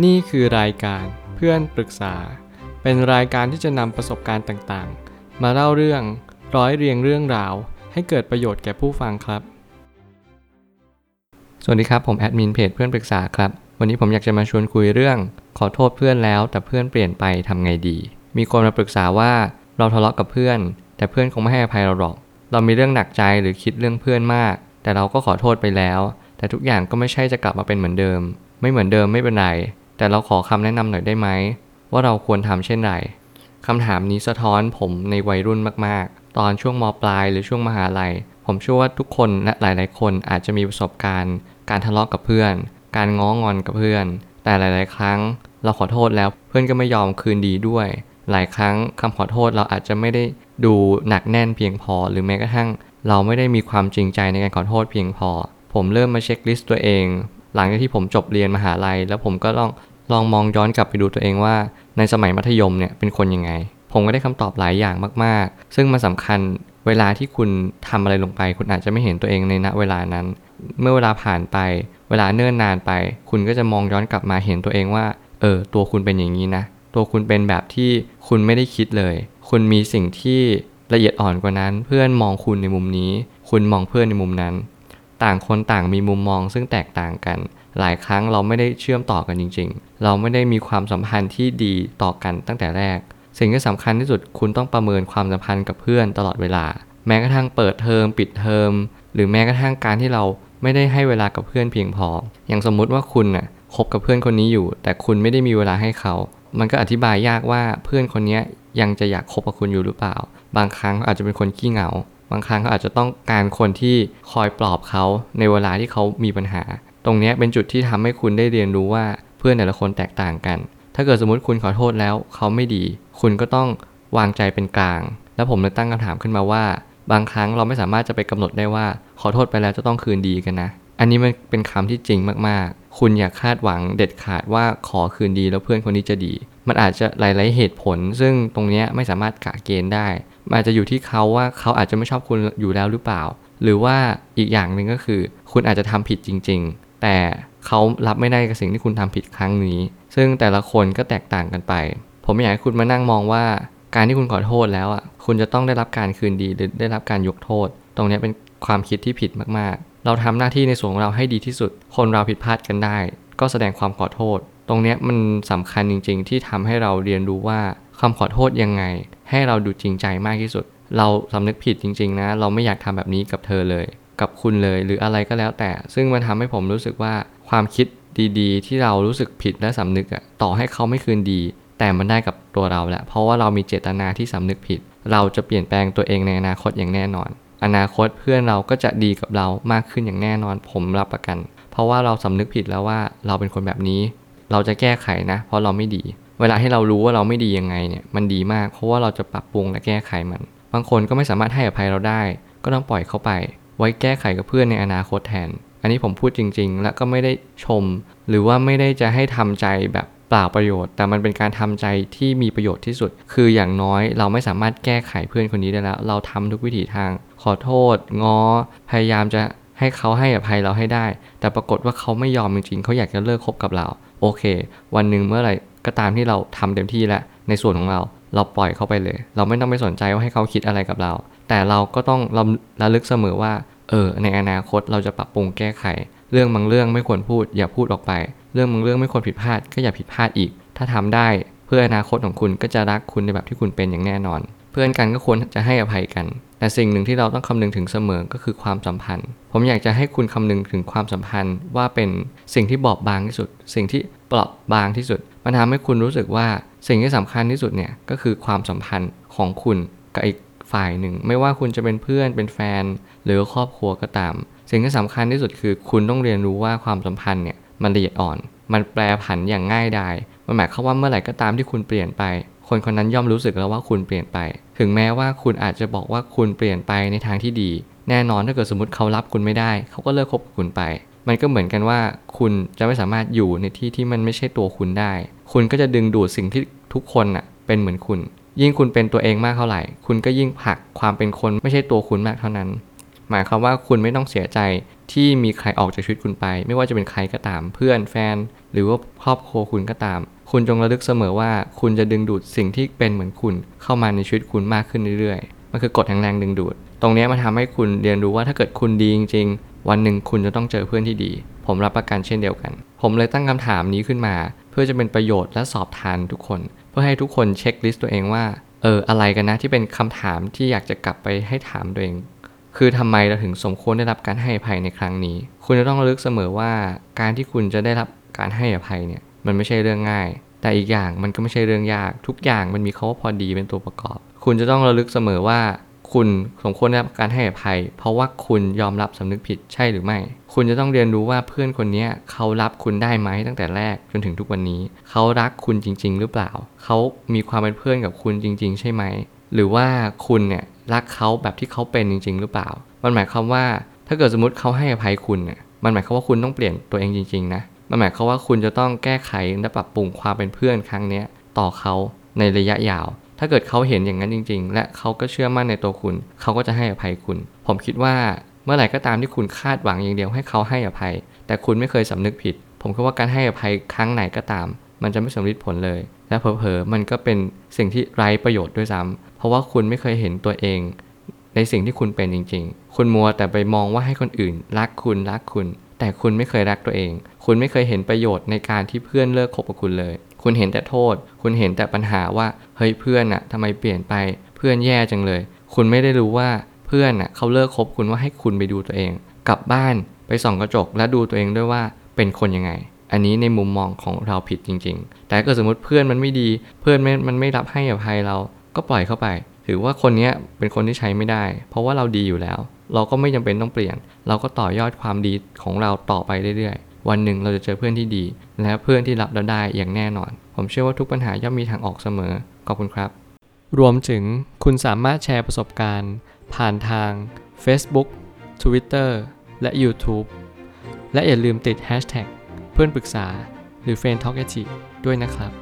นี่คือรายการเพื่อนปรึกษา เป็นรายการที่จะนำประสบการณ์ต่างๆ มาเล่าเรื่องร้อยเรียงเรื่องราว ให้เกิดประโยชน์แก่ผู้ฟังครับ สวัสดีครับ ผมแอดมินเพจเพื่อนปรึกษาครับ วันนี้ผมอยากจะมาชวนคุยเรื่อง ขอโทษเพื่อนแล้ว แต่เพื่อนเปลี่ยนไปทำไงดี มีคนมาปรึกษาว่าเราทะเลาะกับเพื่อน แต่เพื่อนคงไม่ให้อภัยเราหรอก เรามีเรื่องหนักใจหรือคิดเรื่องเพื่อนมาก แต่เราก็ขอโทษไปแล้ว แต่ทุกอย่างก็ไม่ใช่จะกลับมาเป็นเหมือนเดิม ไม่เหมือนเดิมไม่เป็นไร แต่เราขอคำแนะนำหน่อยได้ไหม ว่าเราควรทำเช่นไรคำถามนี้สะท้อนผมในวัยรุ่นมากๆ ตอนช่วงมปลายหรือช่วงมหาลัย ผมเชื่อว่าทุกคนและหลาย ๆ คนอาจจะมีประสบการณ์ การทะเลาะกับเพื่อน การง้องอนกับเพื่อน แต่หลาย ๆ ครั้ง เราขอโทษแล้วเพื่อนก็ไม่ยอมคืนดีด้วย หลายครั้งคำขอโทษเราอาจจะไม่ได้ดูหนักแน่นเพียงพอ หรือแม้กระทั่ง เราไม่ได้มีความจริงใจในการขอโทษเพียงพอ ผมเริ่มมาเช็คลิสต์ตัวเอง หลังจากที่ผมจบเรียนมหาลัย แล้วผมก็ลอง ลองมองย้อนกลับไปดูตัวเองว่า ในสมัยมัธยมเนี่ยเป็นคนยังไง ผมก็ได้คำตอบหลายอย่างมาก ๆ ซึ่งมันสำคัญเวลาที่คุณทำอะไรลงไป คุณอาจจะไม่เห็นตัวเองในณเวลานั้น เมื่อเวลาผ่านไป เวลาเนิ่นนานไป คุณก็จะมองย้อนกลับมาเห็นตัวเองว่า เออ ตัวคุณเป็นอย่างนี้นะ ตัวคุณเป็นแบบที่คุณไม่ได้คิดเลย คุณมีสิ่งที่ละเอียดอ่อนกว่านั้น เพื่อนมองคุณในมุมนี้ คุณมองเพื่อนในมุมนั้น ต่างคนต่างมีมุมมองซึ่งแตกต่างกัน หลายครั้งเราไม่ได้เชื่อมต่อกันจริง ๆ เราไม่ได้มีความสัมพันธ์ที่ดีต่อกันตั้งแต่แรก สิ่งที่สำคัญที่สุดคุณต้องประเมินความสัมพันธ์กับเพื่อนตลอดเวลา แม้กระทั่งเปิดเทอมปิดเทอมหรือแม้กระทั่งการที่เราไม่ได้ให้เวลากับเพื่อนเพียงพอ อย่างสมมุติว่าคุณน่ะคบกับเพื่อนคนนี้อยู่ แต่คุณไม่ได้มีเวลาให้เขา มันก็อธิบายยากว่าเพื่อนคนนี้ยังจะอยากคบกับคุณอยู่หรือเปล่า บางครั้งเขาอาจจะเป็นคนขี้เหงา บางครั้งเขาอาจจะต้องการคนที่คอยปลอบเขาในเวลาที่เขามีปัญหา ตรงนี้เป็นจุดที่ทำให้คุณได้เรียนรู้ว่าเพื่อนแต่ละคนแตกต่างกัน ถ้าเกิดสมมติคุณขอโทษแล้วเขาไม่ดี คุณก็ต้องวางใจเป็นกลาง แล้วผมเลยตั้งคำถามขึ้นมาว่า บางครั้งเราไม่สามารถจะไปกำหนดได้ว่า ขอโทษไปแล้วจะต้องคืนดีกันนะ อันนี้มันเป็นคำที่จริงมากๆ คุณอย่าคาดหวังเด็ดขาดว่าขอคืนดีแล้วเพื่อนคนนี้จะดี มันอาจจะหลาย ๆ เหตุผล ซึ่งตรงนี้ไม่สามารถกะเกณฑ์ได้มันอาจจะอยู่ที่เขาว่าเขาอาจจะไม่ชอบคุณอยู่แล้วหรือเปล่า หรือว่าอีกอย่างหนึ่งก็คือ คุณอาจจะทำผิดจริงๆ แต่เขารับไม่ได้กับสิ่งที่คุณทำผิดครั้งนี้ ซึ่งแต่ละคนก็แตกต่างกันไป ผมอยากให้คุณมานั่งมองว่าการที่คุณขอโทษแล้วอะคุณจะต้องได้รับการคืนดีหรือได้รับการยกโทษ ตรงนี้เป็นความคิดที่ผิดมากๆ เราทำหน้าที่ในส่วนของเราให้ดีที่สุด คนเราผิดพลาดกันได้ ก็แสดงความขอโทษ ตรงนี้มันสำคัญจริง ๆ ที่ทำให้เราเรียนรู้ว่าคำขอโทษยังไง ให้เราดูจริงใจมากที่สุด เราสำนึกผิดจริง ๆ นะ เราไม่อยากทำแบบนี้กับเธอเลย กับคุณเลย หรืออะไรก็แล้วแต่ ซึ่งมันทำให้ผมรู้สึกว่าความคิดดีๆ ที่เรารู้สึกผิดและสำนึกอะต่อให้เขาไม่คืนดี แต่มันได้กับตัวเราแหละเพราะว่าเรามีเจตนาที่สำนึกผิด เราจะเปลี่ยนแปลงตัวเองในอนาคตอย่างแน่นอน อนาคตเพื่อนเราก็จะดีกับเรามากขึ้นอย่างแน่นอน ผมรับประกัน เพราะว่าเราสำนึกผิดแล้วว่าเราเป็นคนแบบนี้ เราจะแก้ไขนะ เพราะเราไม่ดี เวลาที่เรารู้ว่าเราไม่ดียังไงเนี่ยมันดีมาก เพราะว่าเราจะปรับปรุงและแก้ไขมัน บางคนก็ไม่สามารถให้อภัยเราได้ ก็ต้องปล่อยเขาไป ไว้แก้ไขกับเพื่อนในอนาคตแทน อันนี้ผมพูดจริง ๆ และก็ไม่ได้ชม หรือว่าไม่ได้จะให้ทำใจแบบเปล่าประโยชน์ แต่มันเป็นการทำใจที่มีประโยชน์ที่สุด คืออย่างน้อยเราไม่สามารถแก้ไขเพื่อนคนนี้ได้แล้ว เราทำทุกวิถีทาง ขอโทษ ง้อ พยายามจะให้เขาให้อภัยเราให้ได้ แต่ปรากฏว่าเขาไม่ยอมจริงๆ เขาอยากจะเลิกคบกับเรา โอเค วันหนึ่งเมื่อไหร่ก็ตามที่เราทำเต็มที่แล้วในส่วนของเรา เราปล่อยเขาไปเลย เราไม่ต้องไปสนใจว่าให้เขาคิดอะไรกับเรา แต่เราก็ต้องระลึกเสมอว่า เออ ในอนาคตเราจะปรับปรุงแก้ไข เรื่องบางเรื่องไม่ควรพูด อย่าพูดออกไป เรื่องบางเรื่องไม่ควรผิดพลาด ก็อย่าผิดพลาดอีก ถ้าทำได้เพื่ออนาคตของคุณก็จะรักคุณในแบบที่คุณเป็นอย่างแน่นอน เพื่อนกันก็ควรจะให้อภัยกัน แต่สิ่งหนึ่งที่เราต้องคำนึงถึงเสมอก็คือความสัมพันธ์ ผมอยากจะให้คุณคำนึงถึงความสัมพันธ์ว่าเป็นสิ่งที่บอบบางที่สุด สิ่งที่เปราะบางที่สุด มันทำให้คุณรู้สึกว่าสิ่งที่สำคัญที่สุดเนี่ยก็คือความสัมพันธ์ของคุณกับอีก ฝ่ายหนึ่ง ไม่ว่าคุณจะเป็นเพื่อนเป็นแฟน หรือครอบครัวก็ตาม สิ่งที่สำคัญที่สุดคือ คุณต้องเรียนรู้ว่าความสัมพันธ์เนี่ยมันละเอียดอ่อน มันแปรผันอย่างง่ายดายมันหมายความว่าเมื่อไหร่ก็ตามที่คุณเปลี่ยนไป คนคนนั้นย่อมรู้สึกแล้วว่าคุณเปลี่ยนไป ถึงแม้ว่าคุณอาจจะบอกว่าคุณเปลี่ยนไปในทางที่ดี แน่นอนถ้าเกิดสมมติเขารับคุณไม่ได้ เขาก็เลิกคบกับคุณไป มันก็เหมือนกันว่า คุณจะไม่สามารถอยู่ในที่ที่มันไม่ใช่ตัวคุณได้ คุณก็จะดึงดูดสิ่งที่ทุกคนน่ะเป็นเหมือนคุณ ยิ่งคุณเป็นตัวเองมากเท่าไหร่ คุณก็ยิ่งผลักความเป็นคนไม่ใช่ตัวคุณมากเท่านั้น หมายความว่าคุณไม่ต้องเสียใจที่มีใครออกจากชีวิตคุณไป ไม่ว่าจะเป็นใครก็ตาม เพื่อนแฟน หรือว่าครอบครัวคุณก็ตาม คุณจงระลึกเสมอว่าคุณจะดึงดูดสิ่งที่เป็นเหมือนคุณ เข้ามาในชีวิตคุณมากขึ้นเรื่อยๆ มันคือกฎแห่งแรงดึงดูด ตรงนี้มันทำให้คุณเรียนรู้ว่าถ้าเกิดคุณดีจริง ๆ วันหนึ่งคุณจะต้องเจอเพื่อนที่ดี ผมรับประกันเช่นเดียวกัน ผมเลยตั้งคำถามนี้ขึ้นมา เพื่อจะเป็นประโยชน์และสอบทานทุกคน เพื่อให้ทุกคนเช็คลิสต์ตัวเองว่าเอออะไรกันนะที่เป็นคำถามที่อยากจะกลับไปให้ถามตัวเอง คือทำไมเราถึงสมควรได้รับการให้อภัยในครั้งนี้ คุณจะต้องระลึกเสมอว่าการที่คุณจะได้รับการให้อภัยเนี่ยมันไม่ใช่เรื่องง่าย แต่อีกอย่างมันก็ไม่ใช่เรื่องยาก ทุกอย่างมันมีคาว่าพอดีเป็นตัวประกอบ คุณจะต้องระลึกเสมอว่า คุณสมควรได้รับการให้อภัย เพราะว่าคุณยอมรับสำนึกผิดใช่หรือไม่ คุณจะต้องเรียนรู้ว่าเพื่อนคนนี้เขารับคุณได้ไหมตั้งแต่แรกจนถึงทุกวันนี้ เขารักคุณจริง ๆ หรือเปล่า เขามีความเป็นเพื่อนกับคุณจริง ๆ ใช่ไหม หรือว่าคุณเนี่ยรักเขาแบบที่เขาเป็นจริง ๆ หรือเปล่า มันหมายความว่าถ้าเกิดสมมติเขาให้อภัยคุณเนี่ยมันหมายความว่าคุณต้องเปลี่ยนตัวเองจริง ๆ นะ มันหมายความว่าคุณจะต้องแก้ไขและปรับปรุงความเป็นเพื่อนครั้งนี้ต่อเขาในระยะยาว ถ้าเกิดเขาเห็นอย่างนั้นจริง ๆ และเขาก็เชื่อมั่นในตัวคุณ เขาก็จะให้อภัยคุณ ผมคิดว่าเมื่อไหร่ก็ตามที่คุณคาดหวังอย่างเดียวให้เขาให้อภัย แต่คุณไม่เคยสำนึกผิด ผมคิดว่าการให้อภัยครั้งไหนก็ตาม มันจะไม่สำเร็จผลเลย และเผลอๆมันก็เป็นสิ่งที่ไร้ประโยชน์ด้วยซ้ำเพราะว่าคุณไม่เคยเห็นตัวเอง ในสิ่งที่คุณเป็นจริง ๆ คุณมัวแต่ไปมองว่าให้คนอื่น รักคุณรักคุณ แต่คุณไม่เคยรักตัวเอง คุณไม่เคยเห็นประโยชน์ในการที่เพื่อนเลิกคบกับคุณเลย คุณเห็นแต่โทษ คุณเห็นแต่ปัญหาว่า เฮ้ยเพื่อนอะทำไมเปลี่ยนไป เพื่อนแย่จังเลย คุณไม่ได้รู้ว่าเพื่อนอะเขาเลิกคบคุณว่าให้คุณไปดูตัวเอง กลับบ้านไปส่องกระจกและดูตัวเองด้วยว่าเป็นคนยังไง อันนี้ในมุมมองของเราผิดจริง ๆ แต่เกิดสมมติเพื่อนมันไม่ดี เพื่อนม,มันไม่รับให้อภัยเรา ก็ปล่อยเข้าไป ถือว่าคนนี้เป็นคนที่ใช้ไม่ได้ เพราะว่าเราดีอยู่แล้ว เราก็ไม่จำเป็นต้องเปลี่ยน เราก็ต่อยอดความดีของเราต่อไปเรื่อยๆ วันหนึ่งเราจะเจอเพื่อนที่ดี และเพื่อนที่รับเราได้อย่างแน่นอน ผมเชื่อว่าทุกปัญหาย่อมมีทางออกเสมอ ขอบคุณครับ รวมถึงคุณสามารถแชร์ประสบการณ์ ผ่านทาง Facebook Twitter และ YouTube และอย่าลืมติด Hashtag เพื่อนปรึกษาหรือ f r ร e n d t a l k ด้วยนะครับ